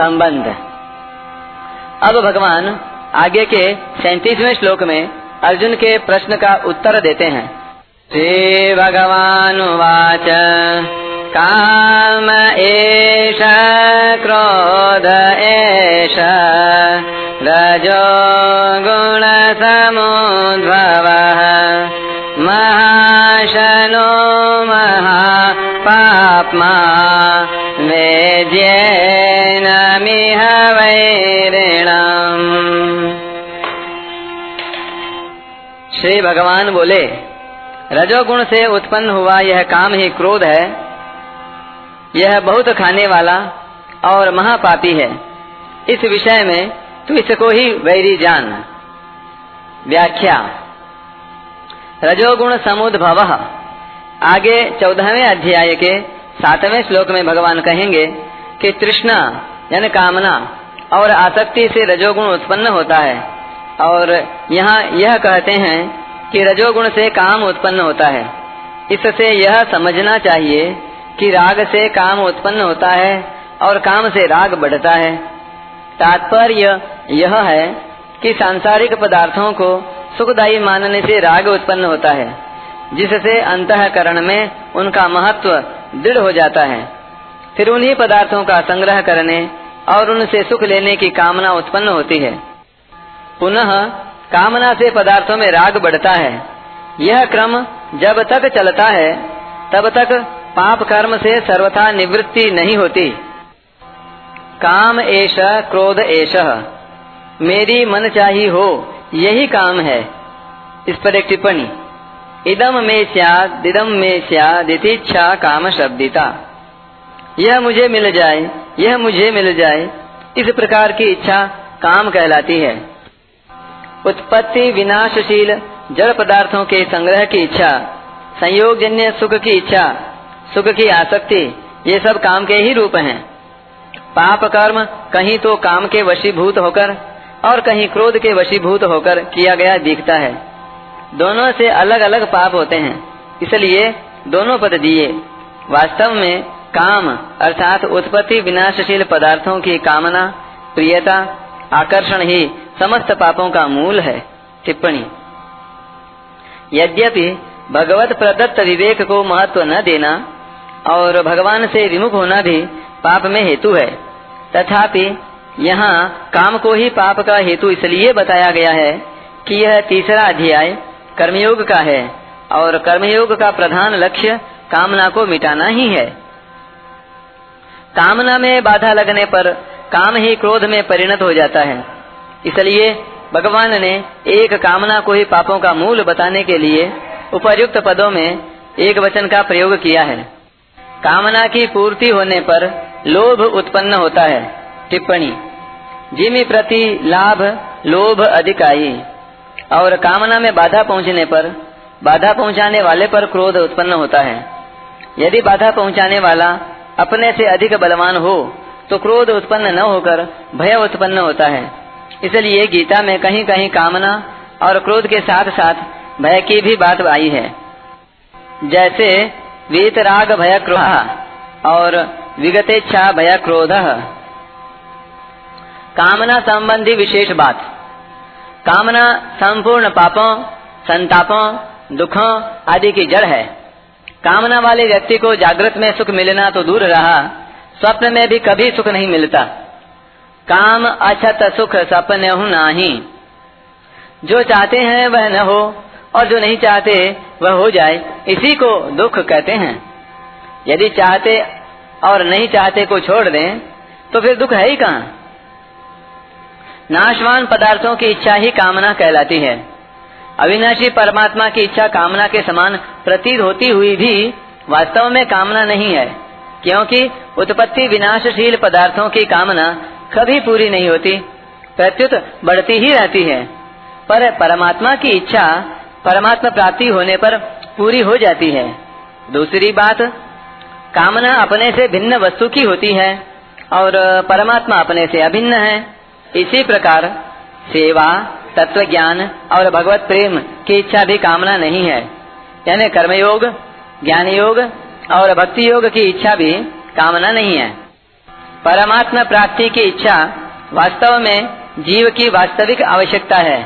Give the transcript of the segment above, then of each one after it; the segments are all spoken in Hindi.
संबंध। अब भगवान आगे के सैतीसवें श्लोक में अर्जुन के प्रश्न का उत्तर देते हैं। श्री भगवान वाच काम एष, क्रोध एष, रजो गुण समुद्भवः, महाशनो महा महापाप्मा। श्री भगवान बोले, रजोगुण से उत्पन्न हुआ यह काम ही क्रोध है। यह बहुत खाने वाला और महापापी है। इस विषय में तू इसको ही वैरी जान। व्याख्या। रजोगुण समुद्भव। आगे चौदहवें अध्याय के सातवें श्लोक में भगवान कहेंगे कि तृष्णा यानी कामना और आसक्ति से रजोगुण उत्पन्न होता है। और यहाँ यह कहते हैं कि रजोगुण से काम उत्पन्न होता है। इससे यह समझना चाहिए कि राग से काम उत्पन्न होता है और काम से राग बढ़ता है। तात्पर्य यह है कि सांसारिक पदार्थों को सुखदायी मानने से राग उत्पन्न होता है, जिससे अंतकरण में उनका महत्व दृढ़ हो जाता है। फिर उन्हीं पदार्थों का संग्रह करने और उनसे सुख लेने की कामना उत्पन्न होती है। पुनः कामना से पदार्थों में राग बढ़ता है। यह क्रम जब तक चलता है, तब तक पाप कर्म से सर्वथा निवृत्ति नहीं होती। काम एश क्रोध एश मेरी मन चाही हो, यही काम है। इस पर एक टिप्पणी। इदम में स्याद दिदम में स्याद इच्छा काम शब्दिता। यह मुझे मिल जाए, यह मुझे मिल जाए, इस प्रकार की इच्छा काम कहलाती है। उत्पत्ति विनाशशील जड़ पदार्थों के संग्रह की इच्छा संयोग जन्य सुख की इच्छा, सुख की आसक्ति, ये सब काम के ही रूप हैं। पाप कर्म कहीं तो काम के वशीभूत होकर और कहीं क्रोध के वशीभूत होकर किया गया दिखता है। दोनों से अलग अलग पाप होते हैं, इसलिए दोनों पद दिए। वास्तव में काम, अर्थात उत्पत्ति विनाशशील पदार्थों की कामना, प्रियता, आकर्षण ही समस्त पापों का मूल है। टिप्पणी। यद्यपि भगवत प्रदत्त विवेक को महत्व न देना और भगवान से विमुख होना भी पाप में हेतु है, तथापि यहाँ काम को ही पाप का हेतु इसलिए बताया गया है कि यह तीसरा अध्याय कर्मयोग का है और कर्मयोग का प्रधान लक्ष्य कामना को मिटाना ही है। कामना में बाधा लगने पर काम ही क्रोध में परिणत हो जाता है। इसलिए भगवान ने एक कामना को ही पापों का मूल बताने के लिए उपयुक्त पदों में एक वचन का प्रयोग किया है। कामना की पूर्ति होने पर लोभ उत्पन्न होता है। टिप्पणी, जिमी प्रति लाभ लोभ अधिकाई। और कामना में बाधा पहुँचने पर, बाधा पहुँचाने वाले पर क्रोध उत्पन्न होता है। यदि बाधा पहुँचाने वाला अपने से अधिक बलवान हो तो क्रोध उत्पन्न न होकर भय उत्पन्न होता है। इसलिए गीता में कहीं कहीं कामना और क्रोध के साथ साथ भय की भी बात आई है। जैसे वीतराग भय क्रोध और विगतेच्छा भय क्रोध। कामना संबंधी विशेष बात। कामना संपूर्ण पापों, संतापों, दुखों आदि की जड़ है। कामना वाले व्यक्ति को जागृत में सुख मिलना तो दूर रहा, स्वप्न में भी कभी सुख नहीं मिलता। काम अछत सुख सपने नाही। जो चाहते हैं वह न हो, और जो नहीं चाहते वह हो जाए, इसी को दुख कहते हैं। यदि चाहते और नहीं चाहते को छोड़ दें तो फिर दुख है ही कहाँ? नाशवान पदार्थों की इच्छा ही कामना कहलाती है। अविनाशी परमात्मा की इच्छा कामना के समान प्रतीत होती हुई भी वास्तव में कामना नहीं है, क्योंकि उत्पत्ति विनाशशील पदार्थों की कामना कभी पूरी नहीं होती, प्रत्युत बढ़ती ही रहती है। पर परमात्मा की इच्छा परमात्मा प्राप्ति होने पर पूरी हो जाती है। दूसरी बात, कामना अपने से भिन्न वस्तु की होती है और परमात्मा अपने से अभिन्न है। इसी प्रकार सेवा तत्व ज्ञान और भगवत प्रेम की इच्छा भी कामना नहीं है। यानी कर्मयोग ज्ञान योग और भक्ति योग की इच्छा भी कामना नहीं है। परमात्मा प्राप्ति की इच्छा वास्तव में जीव की वास्तविक आवश्यकता है।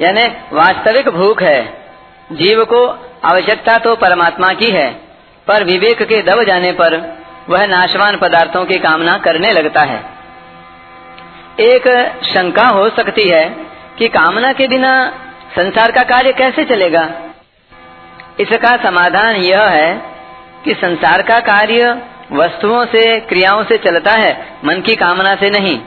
यानी वास्तविक भूख है। जीव को आवश्यकता तो परमात्मा की है, पर विवेक के दब जाने पर वह नाशवान पदार्थों की कामना करने लगता है। एक शंका हो सकती है कि कामना के बिना संसार का कार्य कैसे चलेगा? इसका समाधान यह है कि संसार का कार्य वस्तुओं से, क्रियाओं से चलता है, मन की कामना से नहीं।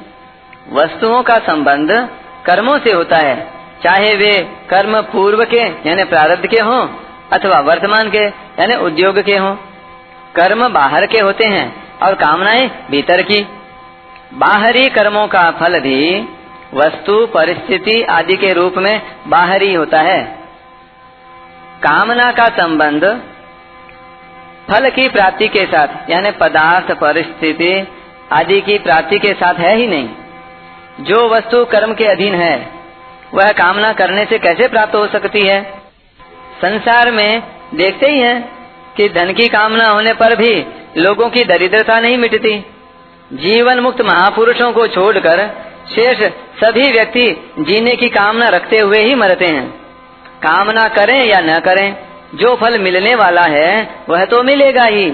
वस्तुओं का संबंध कर्मों से होता है। चाहे वे कर्म पूर्व के, यानी प्रारब्ध के हों, अथवा वर्तमान के, यानी उद्योग के हों। कर्म बाहर के होते हैं और कामनाएँ भीतर की। बाहरी कर्मों का फल भी वस्तु, परिस्थिति आदि के रूप में बाहरी होता है। कामना का संबंध फल की प्राप्ति के साथ, यानी पदार्थ, परिस्थिति आदि की प्राप्ति के साथ है ही नहीं। जो वस्तु कर्म के अधीन है, वह कामना करने से कैसे प्राप्त हो सकती है? संसार में देखते ही हैं कि धन की कामना होने पर भी लोगों की दरिद्रता नहीं मिटती। जीवन मुक्त महापुरुषों को छोड़कर शेष सभी व्यक्ति जीने की कामना रखते हुए ही मरते हैं। कामना करें या न करें, जो फल मिलने वाला है, वह तो मिलेगा ही।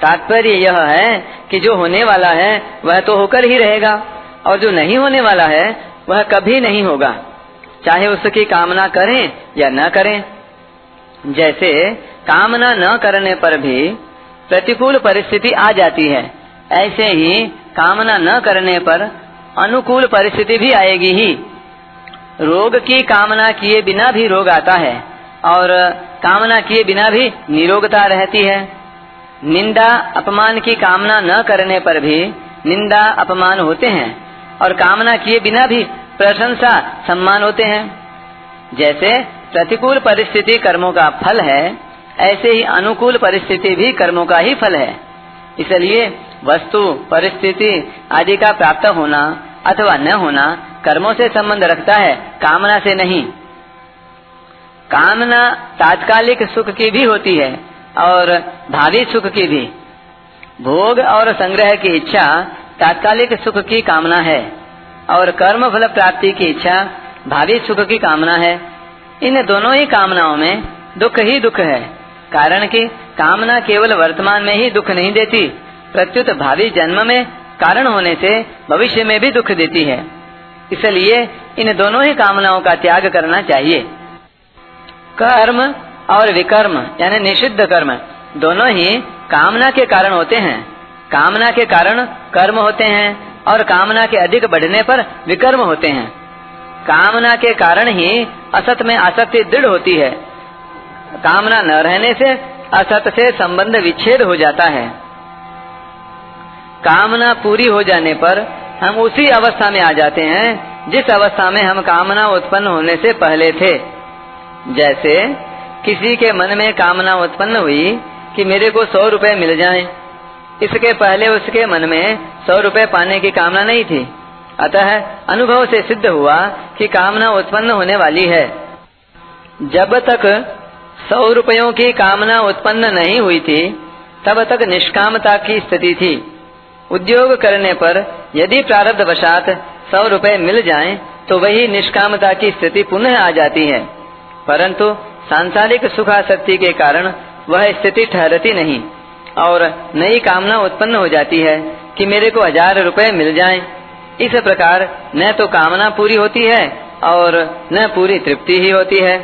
तात्पर्य यह है कि जो होने वाला है, वह तो होकर ही रहेगा, और जो नहीं होने वाला है, वह कभी नहीं होगा। चाहे उसकी कामना करें या न करें, जैसे कामना न करने पर भी प्रतिकूल परिस्थिति आ जाती है, ऐसे ही कामना न करने पर अनुकूल परिस्थिति भी आएगी ही। रोग की कामना किए बिना भी रोग आता है और कामना किए बिना भी निरोगता रहती है। निंदा, अपमान की कामना न करने पर भी निंदा, अपमान होते हैं और कामना किए बिना भी प्रशंसा, सम्मान होते हैं। जैसे प्रतिकूल परिस्थिति कर्मों का फल है, ऐसे ही अनुकूल परिस्थिति भी कर्मों का ही फल है। इसलिए वस्तु, परिस्थिति आदि का प्राप्त होना अथवा न होना कर्मों से संबंध रखता है, कामना से नहीं। कामना तात्कालिक सुख की भी होती है और भावी सुख की भी। भोग और संग्रह की इच्छा तात्कालिक सुख की कामना है और कर्म फल प्राप्ति की इच्छा भावी सुख की कामना है। इन दोनों ही कामनाओं में दुख ही दुख है, कारण कि कामना केवल वर्तमान में ही दुख नहीं देती प्रत्युत भावी जन्म में कारण होने से भविष्य में भी दुख देती है। इसलिए इन दोनों ही कामनाओं का त्याग करना चाहिए। कर्म और विकर्म, यानी निषिद्ध कर्म, दोनों ही कामना के कारण होते हैं। कामना के कारण कर्म होते हैं और कामना के अधिक बढ़ने पर विकर्म होते हैं। कामना के कारण ही असत में आसक्ति दृढ़ होती है। कामना न रहने से असत से संबंध विच्छेद हो जाता है। कामना पूरी हो जाने पर हम उसी अवस्था में आ जाते हैं जिस अवस्था में हम कामना उत्पन्न होने से पहले थे। जैसे किसी के मन में कामना उत्पन्न हुई कि मेरे को सौ रुपए मिल जाएँ, इसके पहले उसके मन में सौ रुपए पाने की कामना नहीं थी। अतः अनुभव से सिद्ध हुआ कि कामना उत्पन्न होने वाली है। जब तक सौ रुपयों की कामना उत्पन्न नहीं हुई थी तब तक निष्कामता की स्थिति थी। उद्योग करने पर यदि प्रारब्ध वशात सौ रुपए मिल जाएँ, तो वही निष्कामता की स्थिति पुनः आ जाती है। परंतु सांसारिक सुखाशक्ति के कारण वह स्थिति ठहरती नहीं और नई कामना उत्पन्न हो जाती है कि मेरे को हज़ार रुपए मिल जाएँ। इस प्रकार न तो कामना पूरी होती है और न पूरी तृप्ति ही होती है।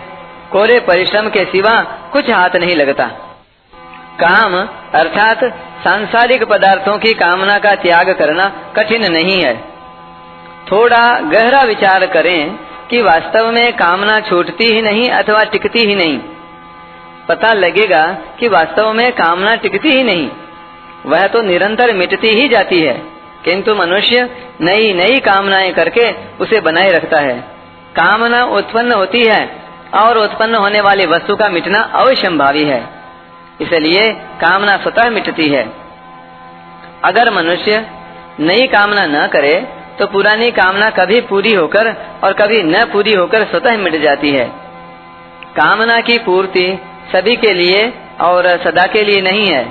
कोरे परिश्रम के सिवा कुछ हाथ नहीं लगता। काम अर्थात सांसारिक पदार्थों की कामना का त्याग करना कठिन नहीं है। थोड़ा गहरा विचार करें कि वास्तव में कामना छूटती ही नहीं अथवा टिकती ही नहीं। पता लगेगा कि वास्तव में कामना टिकती ही नहीं। वह तो निरंतर मिटती ही जाती है, किंतु मनुष्य नई नई कामनाएँ करके उसे बनाए रखता है। कामना उत्पन्न होती है और उत्पन्न होने वाली वस्तु का मिटना अवश्यंभावी है। इसलिए कामना स्वतः मिटती है। अगर मनुष्य नई कामना न करे तो पुरानी कामना कभी पूरी होकर और कभी न पूरी होकर स्वतः मिट जाती है। कामना की पूर्ति सभी के लिए और सदा के लिए नहीं है,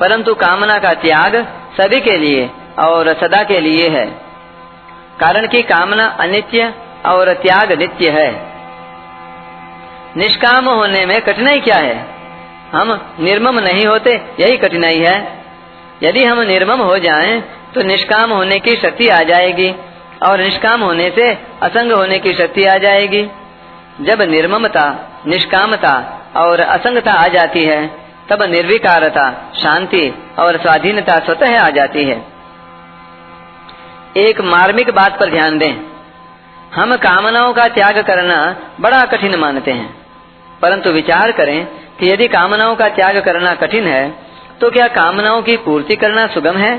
परंतु कामना का त्याग सभी के लिए और सदा के लिए है। कारण की कामना अनित्य और त्याग नित्य है। निष्काम होने में कठिनाई क्या है? हम निर्मम नहीं होते, यही कठिनाई है। यदि हम निर्मम हो जाएँ तो निष्काम होने की शक्ति आ जाएगी और निष्काम होने से असंग होने की शक्ति आ जाएगी। जब निर्ममता, निष्कामता और असंगता आ जाती है, तब निर्विकारता, शांति और स्वाधीनता स्वतः आ जाती है। एक मार्मिक बात पर ध्यान दें। हम कामनाओं का त्याग करना बड़ा कठिन मानते हैं, परंतु विचार करें कि यदि कामनाओं का त्याग करना कठिन है तो क्या कामनाओं की पूर्ति करना सुगम है?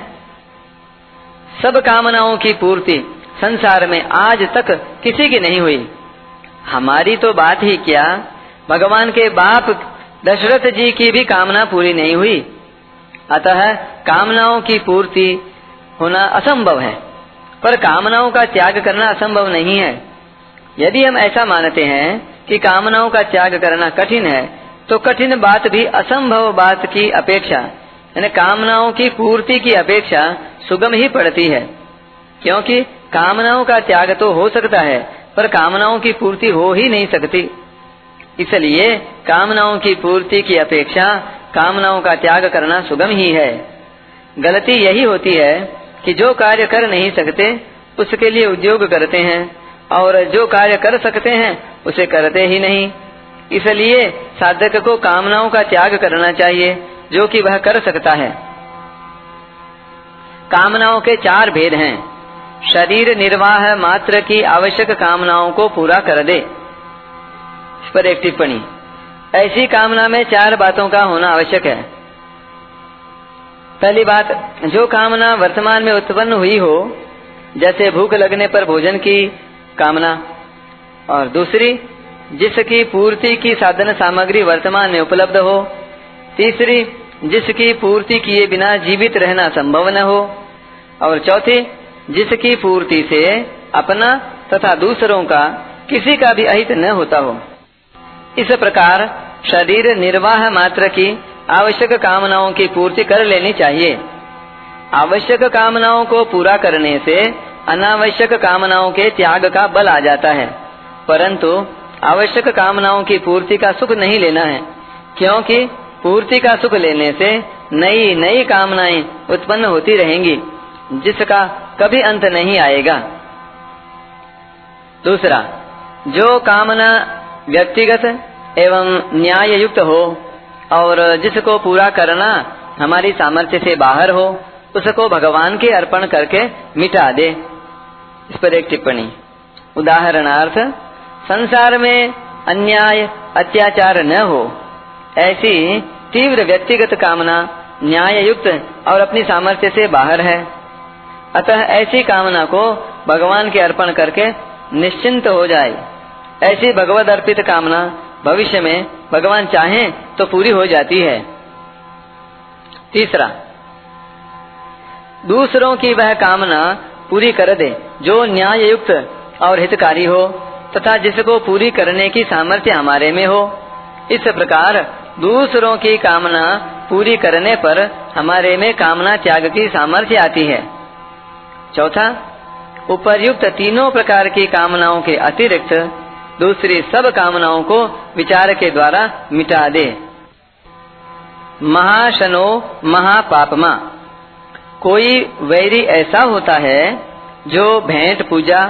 सब कामनाओं की पूर्ति संसार में आज तक किसी की नहीं हुई। हमारी तो बात ही क्या? भगवान के बाप दशरथ जी की भी कामना पूरी नहीं हुई। अतः कामनाओं की पूर्ति होना असंभव है, पर कामनाओं का त्याग करना असंभव नहीं है। यदि हम ऐसा मानते हैं कि कामनाओं का त्याग करना कठिन है तो कठिन बात भी असंभव बात की अपेक्षा, यानी कामनाओं की पूर्ति की अपेक्षा सुगम ही पड़ती है। क्योंकि कामनाओं का त्याग तो हो सकता है, पर कामनाओं की पूर्ति हो ही नहीं सकती। इसलिए कामनाओं की पूर्ति की अपेक्षा कामनाओं का त्याग करना सुगम ही है। गलती यही होती है कि जो कार्य कर नहीं सकते, उसके लिए उद्योग करते हैं, और जो कार्य कर सकते हैं, उसे करते ही नहीं। इसलिए साधक को कामनाओं का त्याग करना चाहिए, जो कि वह कर सकता है। कामनाओं के चार भेद हैं। शरीर निर्वाह मात्र की आवश्यक कामनाओं को पूरा कर दे। इस पर एक टिप्पणी। ऐसी कामना में चार बातों का होना आवश्यक है। पहली बात, जो कामना वर्तमान में उत्पन्न हुई हो, जैसे भूख लगने पर भोजन की कामना, और दूसरी जिसकी पूर्ति की साधन सामग्री वर्तमान में उपलब्ध हो। तीसरी, जिसकी पूर्ति किए बिना जीवित रहना संभव न हो। और चौथी, जिसकी पूर्ति से अपना तथा दूसरों का किसी का भी अहित न होता हो। इस प्रकार शरीर निर्वाह मात्र की आवश्यक कामनाओं की पूर्ति कर लेनी चाहिए। आवश्यक कामनाओं को पूरा करने से अनावश्यक कामनाओं के त्याग का बल आ जाता है। परंतु आवश्यक कामनाओं की पूर्ति का सुख नहीं लेना है, क्योंकि पूर्ति का सुख लेने से नई नई कामनाएँ उत्पन्न होती रहेंगी, जिसका कभी अंत नहीं आएगा। दूसरा, जो कामना व्यक्तिगत एवं न्याय युक्त हो और जिसको पूरा करना हमारी सामर्थ्य से बाहर हो, उसको भगवान के अर्पण करके मिटा दे। इस पर एक टिप्पणी। उदाहरणार्थ संसार में अन्याय, अत्याचार न हो। ऐसी तीव्र व्यक्तिगत कामना न्याय युक्त और अपनी सामर्थ्य से बाहर है। अतः ऐसी कामना को भगवान के अर्पण करके निश्चिंत हो जाए। ऐसी भगवत अर्पित कामना भविष्य में भगवान चाहें तो पूरी हो जाती है। तीसरा, दूसरों की वह कामना पूरी कर दे जो न्याय युक्त और हितकारी हो। तथा जिसको पूरी करने की सामर्थ्य हमारे में हो। इस प्रकार दूसरों की कामना पूरी करने पर हमारे में कामना त्याग की सामर्थ्य आती है। चौथा, उपर्युक्त तीनों प्रकार की कामनाओं के अतिरिक्त दूसरी सब कामनाओं को विचार के द्वारा मिटा दे। महाशनो महापापमा। कोई वैरी ऐसा होता है जो भेंट पूजा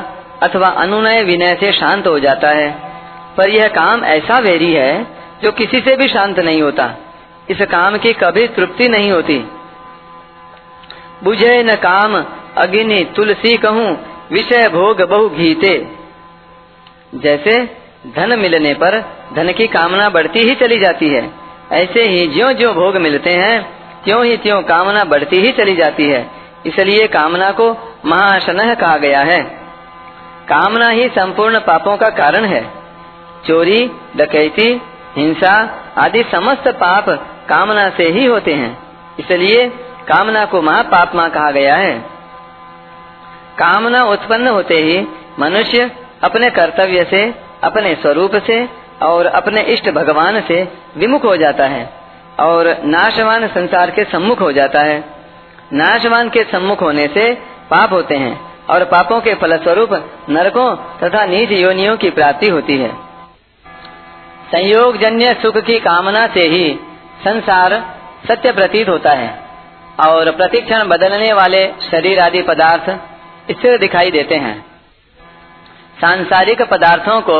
अथवा अनुनय विनय से शांत हो जाता है। पर यह काम ऐसा वेरी है, जो किसी से भी शांत नहीं होता। इस काम की कभी तृप्ति नहीं होती। बुझे न काम, अग्नि, तुलसी कहूँ, विषय भोग बहु घीते। जैसे धन मिलने पर धन की कामना बढ़ती ही चली जाती है, ऐसे ही ज्यो ज्यो भोग मिलते हैं, त्यों ही त्यों कामना बढ़ती ही चली जाती है। इसलिए कामना को महाशनह कहा गया है। कामना ही संपूर्ण पापों का कारण है। चोरी, डकैती, हिंसा आदि समस्त पाप कामना से ही होते हैं। इसलिए कामना को महापापमा कहा गया है। कामना उत्पन्न होते ही मनुष्य अपने कर्तव्य से, अपने स्वरूप से और अपने इष्ट भगवान से विमुख हो जाता है और नाशवान संसार के सम्मुख हो जाता है। नाशवान के सम्मुख होने से पाप होते हैं। और पापों के फलस्वरूप नरकों तथा नीच योनियों की प्राप्ति होती है। संयोग जन्य सुख की कामना से ही संसार सत्य प्रतीत होता है और प्रतिक्षण बदलने वाले शरीर आदि पदार्थ स्थिर दिखाई देते हैं। सांसारिक पदार्थों को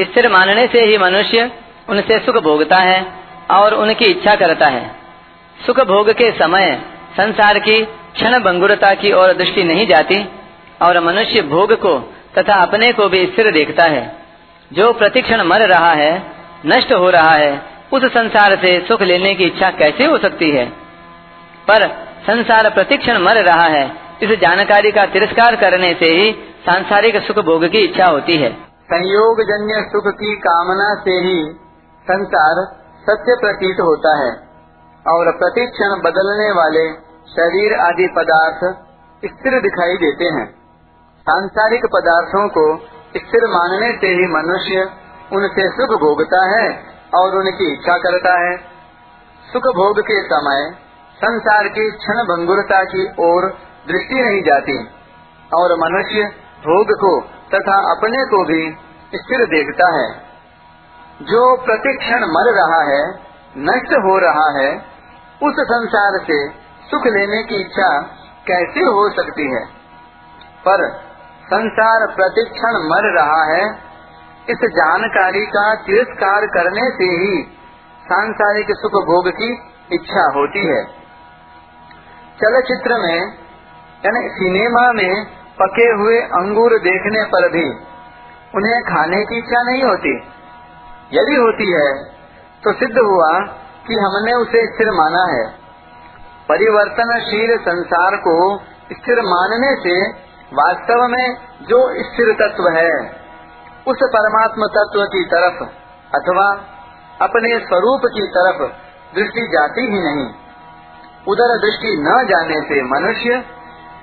स्थिर मानने से ही मनुष्य उनसे सुख भोगता है और उनकी इच्छा करता है। सुख भोग के समय संसार की क्षण भंगुरता की ओर दृष्टि नहीं जाती और मनुष्य भोग को तथा अपने को भी स्थिर देखता है। जो प्रतिक्षण मर रहा है, नष्ट हो रहा है, उस संसार से सुख लेने की इच्छा कैसे हो सकती है? पर संसार प्रतिक्षण मर रहा है, इस जानकारी का तिरस्कार करने से ही सांसारिक सुख भोग की इच्छा होती है। संयोग जन्य सुख की कामना से ही संसार सत्य प्रतीत होता है और प्रतिक्षण बदलने वाले शरीर आदि पदार्थ स्थिर दिखाई देते हैं। सांसारिक पदार्थों को स्थिर मानने से ही मनुष्य उनसे सुख भोगता है और उनकी इच्छा करता है। सुख भोग के समय संसार की क्षण भंगुरता की ओर दृष्टि नहीं जाती और मनुष्य भोग को तथा अपने को भी स्थिर देखता है। जो प्रतिक्षण मर रहा है, नष्ट हो रहा है, उस संसार से सुख लेने की इच्छा कैसे हो सकती है? पर संसार प्रतिक्षण मर रहा है। इस जानकारी का तिरस्कार करने से ही सांसारिक सुख भोग की इच्छा होती है। चलचित्र में, यानी सिनेमा में पके हुए अंगूर देखने पर भी उन्हें खाने की इच्छा नहीं होती। यदि होती है तो सिद्ध हुआ कि हमने उसे स्थिर माना है। परिवर्तनशील संसार को स्थिर मानने से वास्तव में जो स्थिर तत्व है, उस परमात्म तत्व की तरफ़ अथवा अपने स्वरूप की तरफ़ दृष्टि जाती ही नहीं। उधर दृष्टि न जाने से मनुष्य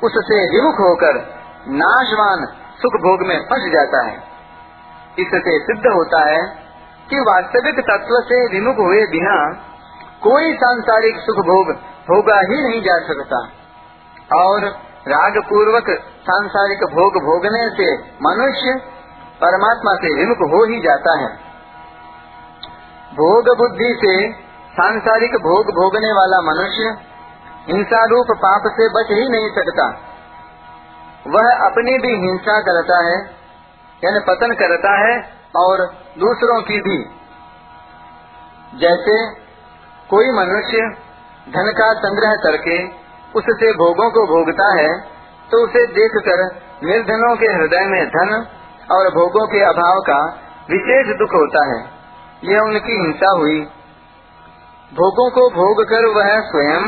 उससे विमुख होकर नाशवान सुख भोग में फंस जाता है। इससे सिद्ध होता है कि वास्तविक तत्व से विमुख हुए बिना कोई सांसारिक सुख भोग होगा ही नहीं जा सकता। और राग पूर्वक सांसारिक भोग भोगने से मनुष्य परमात्मा से विमुख हो ही जाता है। भोग बुद्धि से सांसारिक भोग भोगने वाला मनुष्य हिंसा रूप पाप से बच ही नहीं सकता। वह अपनी भी हिंसा करता है, यानी पतन करता है और दूसरों की भी। जैसे कोई मनुष्य धन का संग्रह करके उससे भोगों को भोगता है तो उसे देखकर निर्धनों के हृदय में धन और भोगों के अभाव का विशेष दुख होता है। यह उनकी हिंसा हुई। भोगों को भोग कर वह स्वयं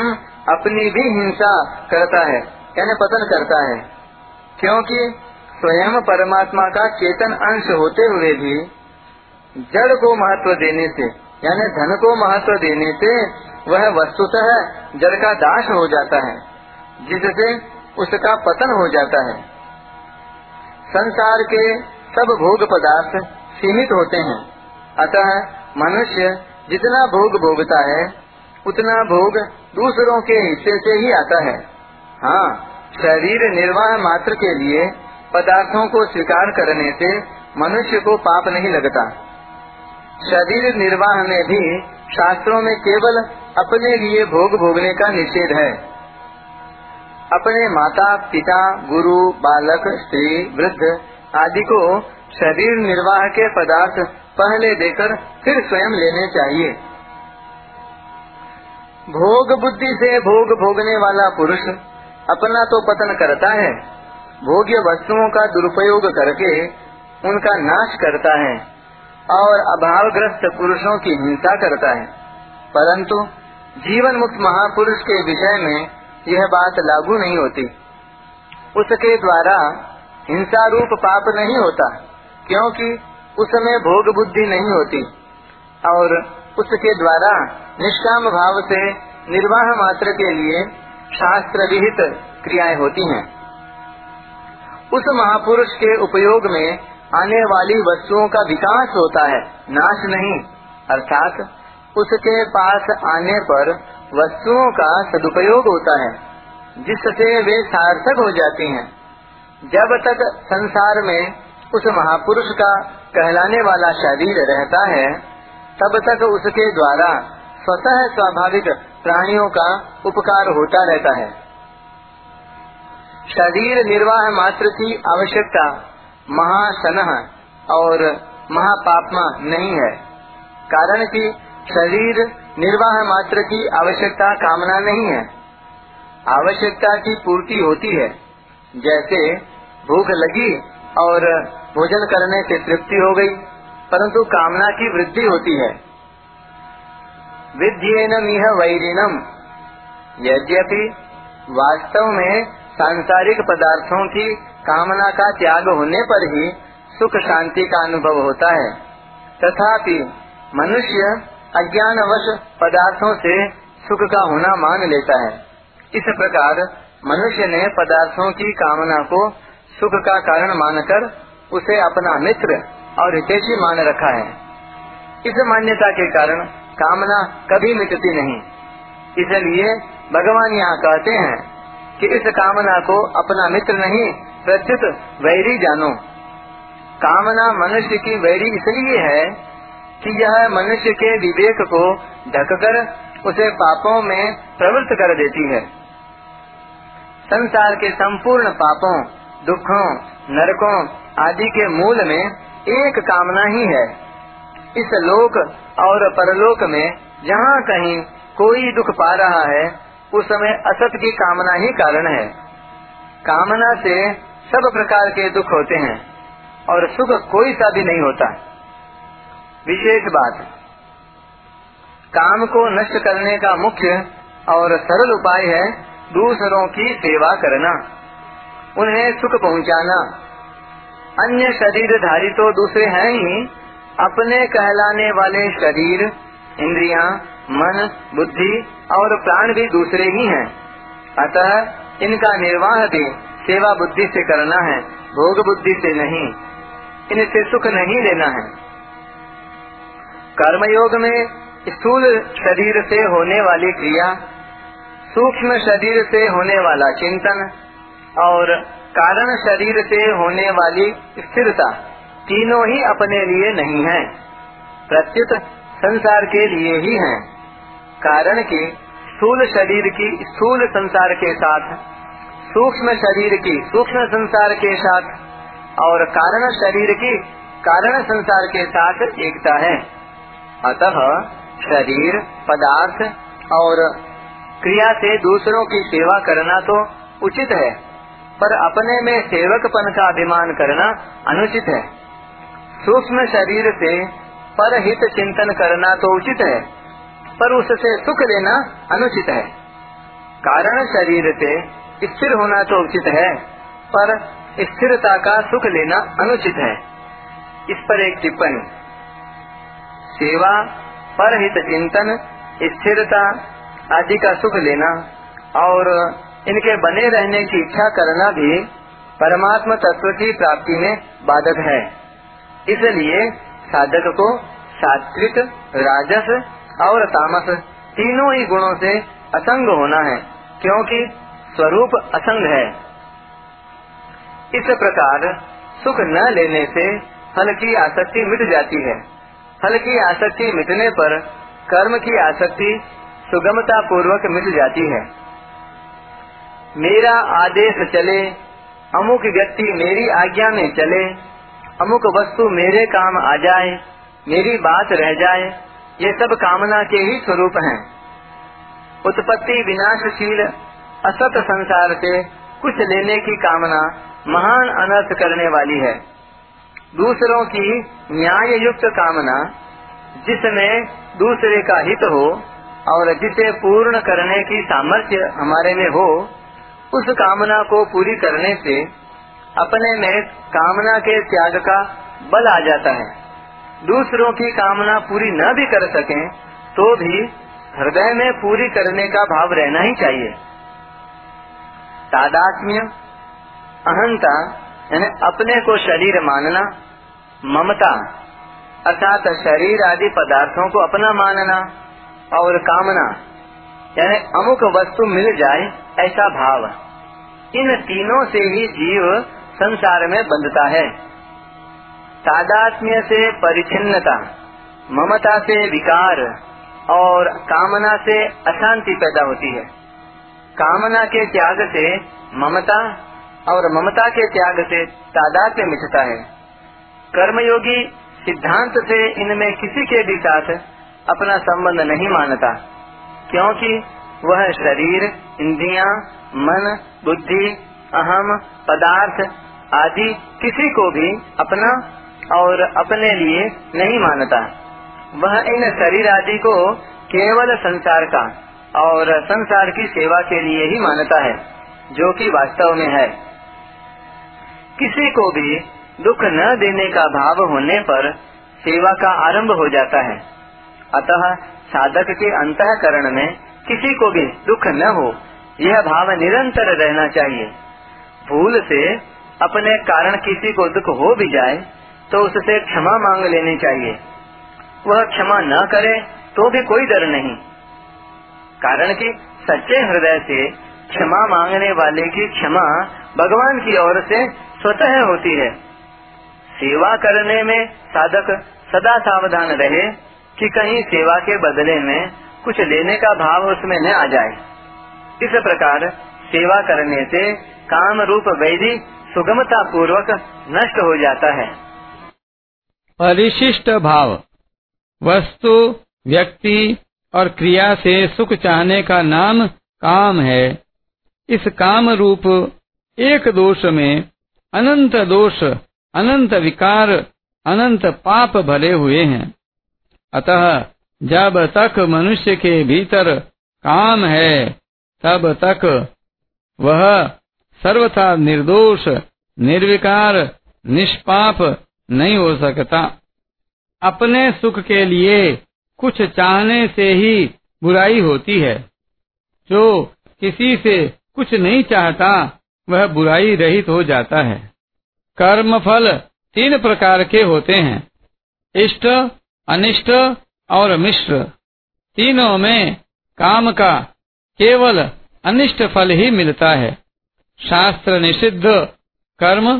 अपनी भी हिंसा करता है, यानी पतन करता है। क्योंकि स्वयं परमात्मा का चेतन अंश होते हुए भी जड़ को महत्व देने से यानी धन को महत्व देने से वह वस्तुतः जड़ का दास हो जाता है, जिससे उसका पतन हो जाता है। संसार के सब भोग पदार्थ सीमित होते हैं। अतः मनुष्य जितना भोग भोगता है, उतना भोग दूसरों के हिस्से से ही आता है। हाँ शरीर निर्वाह मात्र के लिए पदार्थों को स्वीकार करने से मनुष्य को पाप नहीं लगता। शरीर निर्वाह में भी शास्त्रों में केवल अपने लिए भोग भोगने का निषेध है। अपने माता, पिता, गुरु, बालक, स्त्री, वृद्ध आदि को शरीर निर्वाह के पदार्थ पहले देकर फिर स्वयं लेने चाहिए। भोग बुद्धि से भोग भोगने वाला पुरुष अपना तो पतन करता है, भोग्य वस्तुओं का दुरुपयोग करके उनका नाश करता है। और अभावग्रस्त पुरुषों की हिंसा करता है। परंतु जीवन मुक्त महापुरुष के विषय में यह बात लागू नहीं होती। उसके द्वारा हिंसा रूप पाप नहीं होता, क्योंकि उसमें भोग बुद्धि नहीं होती और उसके द्वारा निष्काम भाव से निर्वाह मात्र के लिए शास्त्र विहित क्रियाएँ होती हैं। उस महापुरुष के उपयोग में आने वाली वस्तुओं का विकास होता है, नाश नहीं। अर्थात, उसके पास आने पर वस्तुओं का सदुपयोग होता है, जिससे वे सार्थक हो जाती हैं। जब तक संसार में उस महापुरुष का कहलाने वाला शरीर रहता है, तब तक उसके द्वारा स्वतः स्वाभाविक प्राणियों का उपकार होता रहता है। शरीर निर्वाह मात्र की आवश्यकता महासन और महापापमा नहीं है। कारण कि शरीर निर्वाह मात्र की आवश्यकता कामना नहीं है। आवश्यकता की पूर्ति होती है। जैसे भूख लगी और भोजन करने से तृप्ति हो गई, परंतु कामना की वृद्धि होती है। विद्येन यह वैरिनम यद्यपि वास्तव में सांसारिक पदार्थों की कामना का त्याग होने पर ही सुख शांति का अनुभव होता है। तथापि मनुष्य अज्ञानवश पदार्थों से सुख का होना मान लेता है। इस प्रकार मनुष्य ने पदार्थों की कामना को सुख का कारण मानकर उसे अपना मित्र और हितेशी मान रखा है। इस मान्यता के कारण कामना कभी मिटती नहीं। इसलिए भगवान यहाँ कहते हैं कि इस कामना को अपना मित्र नहीं प्रत्युत वैरी जानो। कामना मनुष्य की वैरी इसलिए है कि यह मनुष्य के विवेक को ढककर उसे पापों में प्रवृत्त कर देती है। संसार के संपूर्ण पापों, दुखों, नरकों आदि के मूल में एक कामना ही है। इस लोक और परलोक में जहाँ कहीं कोई दुख पा रहा है, उस समय असत की कामना ही कारण है। कामना से सब प्रकार के दुख होते हैं और सुख कोई सा भी नहीं होता। विशेष बात, काम को नष्ट करने का मुख्य और सरल उपाय है दूसरों की सेवा करना, उन्हें सुख पहुंचाना। अन्य शरीरधारी तो दूसरे हैं ही, अपने कहलाने वाले शरीर, इंद्रिया, मन, बुद्धि और प्राण भी दूसरे ही हैं। अतः इनका निर्वाह भी सेवा बुद्धि से करना है, भोग बुद्धि से नहीं। इनसे सुख नहीं लेना है। कर्मयोग में स्थूल शरीर से होने वाली क्रिया, सूक्ष्म शरीर से होने वाला चिंतन, और कारण शरीर से होने वाली स्थिरता तीनों ही अपने लिए नहीं है। प्रत्युत संसार के लिए ही है। कारण कि स्थूल शरीर की स्थूल संसार के साथ सूक्ष्म शरीर की, सूक्ष्म संसार के साथ, और कारण शरीर की, कारण संसार के साथ एकता है। अतः शरीर, पदार्थ, और क्रिया से दूसरों की सेवा करना तो उचित है, पर अपने में सेवकपन का अभिमान करना अनुचित है। सूक्ष्म शरीर से पर हित चिंतन करना तो उचित है, पर उससे सुख लेना अनुचित है। कारण शरीर से स्थिर होना तो उचित है, पर स्थिरता का सुख लेना अनुचित है। इस पर एक टिप्पणी। सेवा, परहित चिंतन, स्थिरता आदि का सुख लेना और इनके बने रहने की इच्छा करना भी परमात्मा तत्व की प्राप्ति में बाधक है। इसलिए साधक को सात्विक, राजस और तामस तीनों ही गुणों से असंग होना है, क्योंकि स्वरूप असंग है। इस प्रकार सुख न लेने से फल की आसक्ति मिट जाती है। फल की आसक्ति मिटने पर कर्म की आसक्ति सुगमता पूर्वक मिट जाती है। मेरा आदेश चले, अमुक व्यक्ति मेरी आज्ञा में चले, अमुक वस्तु मेरे काम आ जाए, मेरी बात रह जाए, ये सब कामना के ही स्वरूप हैं। उत्पत्ति विनाशशील असत संसार से कुछ लेने की कामना महान अनर्थ करने वाली है। दूसरों की न्याय युक्त कामना, जिसमें दूसरे का हित हो और जिसे पूर्ण करने की सामर्थ्य हमारे में हो, उस कामना को पूरी करने से अपने में कामना के त्याग का बल आ जाता है। दूसरों की कामना पूरी न भी कर सकें तो भी हृदय में पूरी करने का भाव रहना ही चाहिए। तादात्म्य अहंता, यानी अपने को शरीर मानना, ममता, अर्थात शरीर आदि पदार्थों को अपना मानना और कामना, यानी अमुक वस्तु मिल जाए ऐसा भाव। इन तीनों से ही जीव संसार में बंधता है। तादात्म्य से परिचिन्नता ममता से विकार और कामना से अशांति पैदा होती है। कामना के त्याग से ममता और ममता के त्याग से तादात्म्य मिटता है। कर्मयोगी सिद्धांत से इनमें किसी के भी साथ अपना संबंध नहीं मानता, क्योंकि वह शरीर, इंद्रिया, मन, बुद्धि, अहम, पदार्थ आदि किसी को भी अपना और अपने लिए नहीं मानता। वह इन शरीर आदि को केवल संसार का और संसार की सेवा के लिए ही मानता है, जो कि वास्तव में है। किसी को भी दुख न देने का भाव होने पर सेवा का आरंभ हो जाता है। अतः साधक के अंतकरण में किसी को भी दुख न हो, यह भाव निरंतर रहना चाहिए। भूल से अपने कारण किसी को दुख हो भी जाए तो उससे क्षमा मांग लेनी चाहिए। वह क्षमा न करे तो भी कोई डर नहीं। कारण कि सच्चे हृदय से क्षमा मांगने वाले की क्षमा भगवान की ओर से स्वतः होती है। सेवा करने में साधक सदा सावधान रहे कि कहीं सेवा के बदले में कुछ लेने का भाव उसमें न आ जाए। इस प्रकार सेवा करने से काम रूप वैधि सुगमता पूर्वक नष्ट हो जाता है। परिशिष्ट भाव। वस्तु, व्यक्ति और क्रिया से सुख चाहने का नाम काम है। इस काम रूप एक दोष में अनंत दोष, अनंत विकार, अनंत पाप भरे हुए हैं। अतः जब तक मनुष्य के भीतर काम है, तब तक वह सर्वथा निर्दोष, निर्विकार, निष्पाप नहीं हो सकता। अपने सुख के लिए कुछ चाहने से ही बुराई होती है। जो किसी से कुछ नहीं चाहता, वह बुराई रहित हो जाता है। कर्म फल तीन प्रकार के होते हैं। इष्ट, अनिष्ट और मिश्र। तीनों में काम का केवल अनिष्ट फल ही मिलता है। शास्त्र निषिद्ध कर्म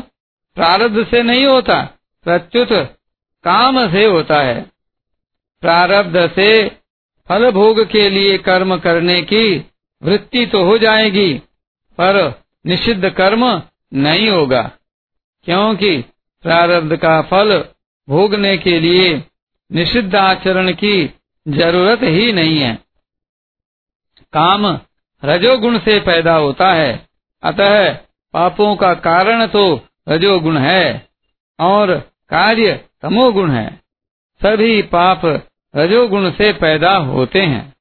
प्रारब्ध से नहीं होता, प्रत्युत काम से होता है। प्रारब्ध से फल भोग के लिए कर्म करने की वृत्ति तो हो जाएगी, पर निषिद्ध कर्म नहीं होगा, क्योंकि प्रारब्ध का फल भोगने के लिए निषिद्ध आचरण की ज़रूरत ही नहीं है। काम रजोगुण से पैदा होता है, अतः पापों का कारण तो रजोगुण है और कार्य तमोगुण है। सभी पाप रजोगुण से पैदा होते हैं।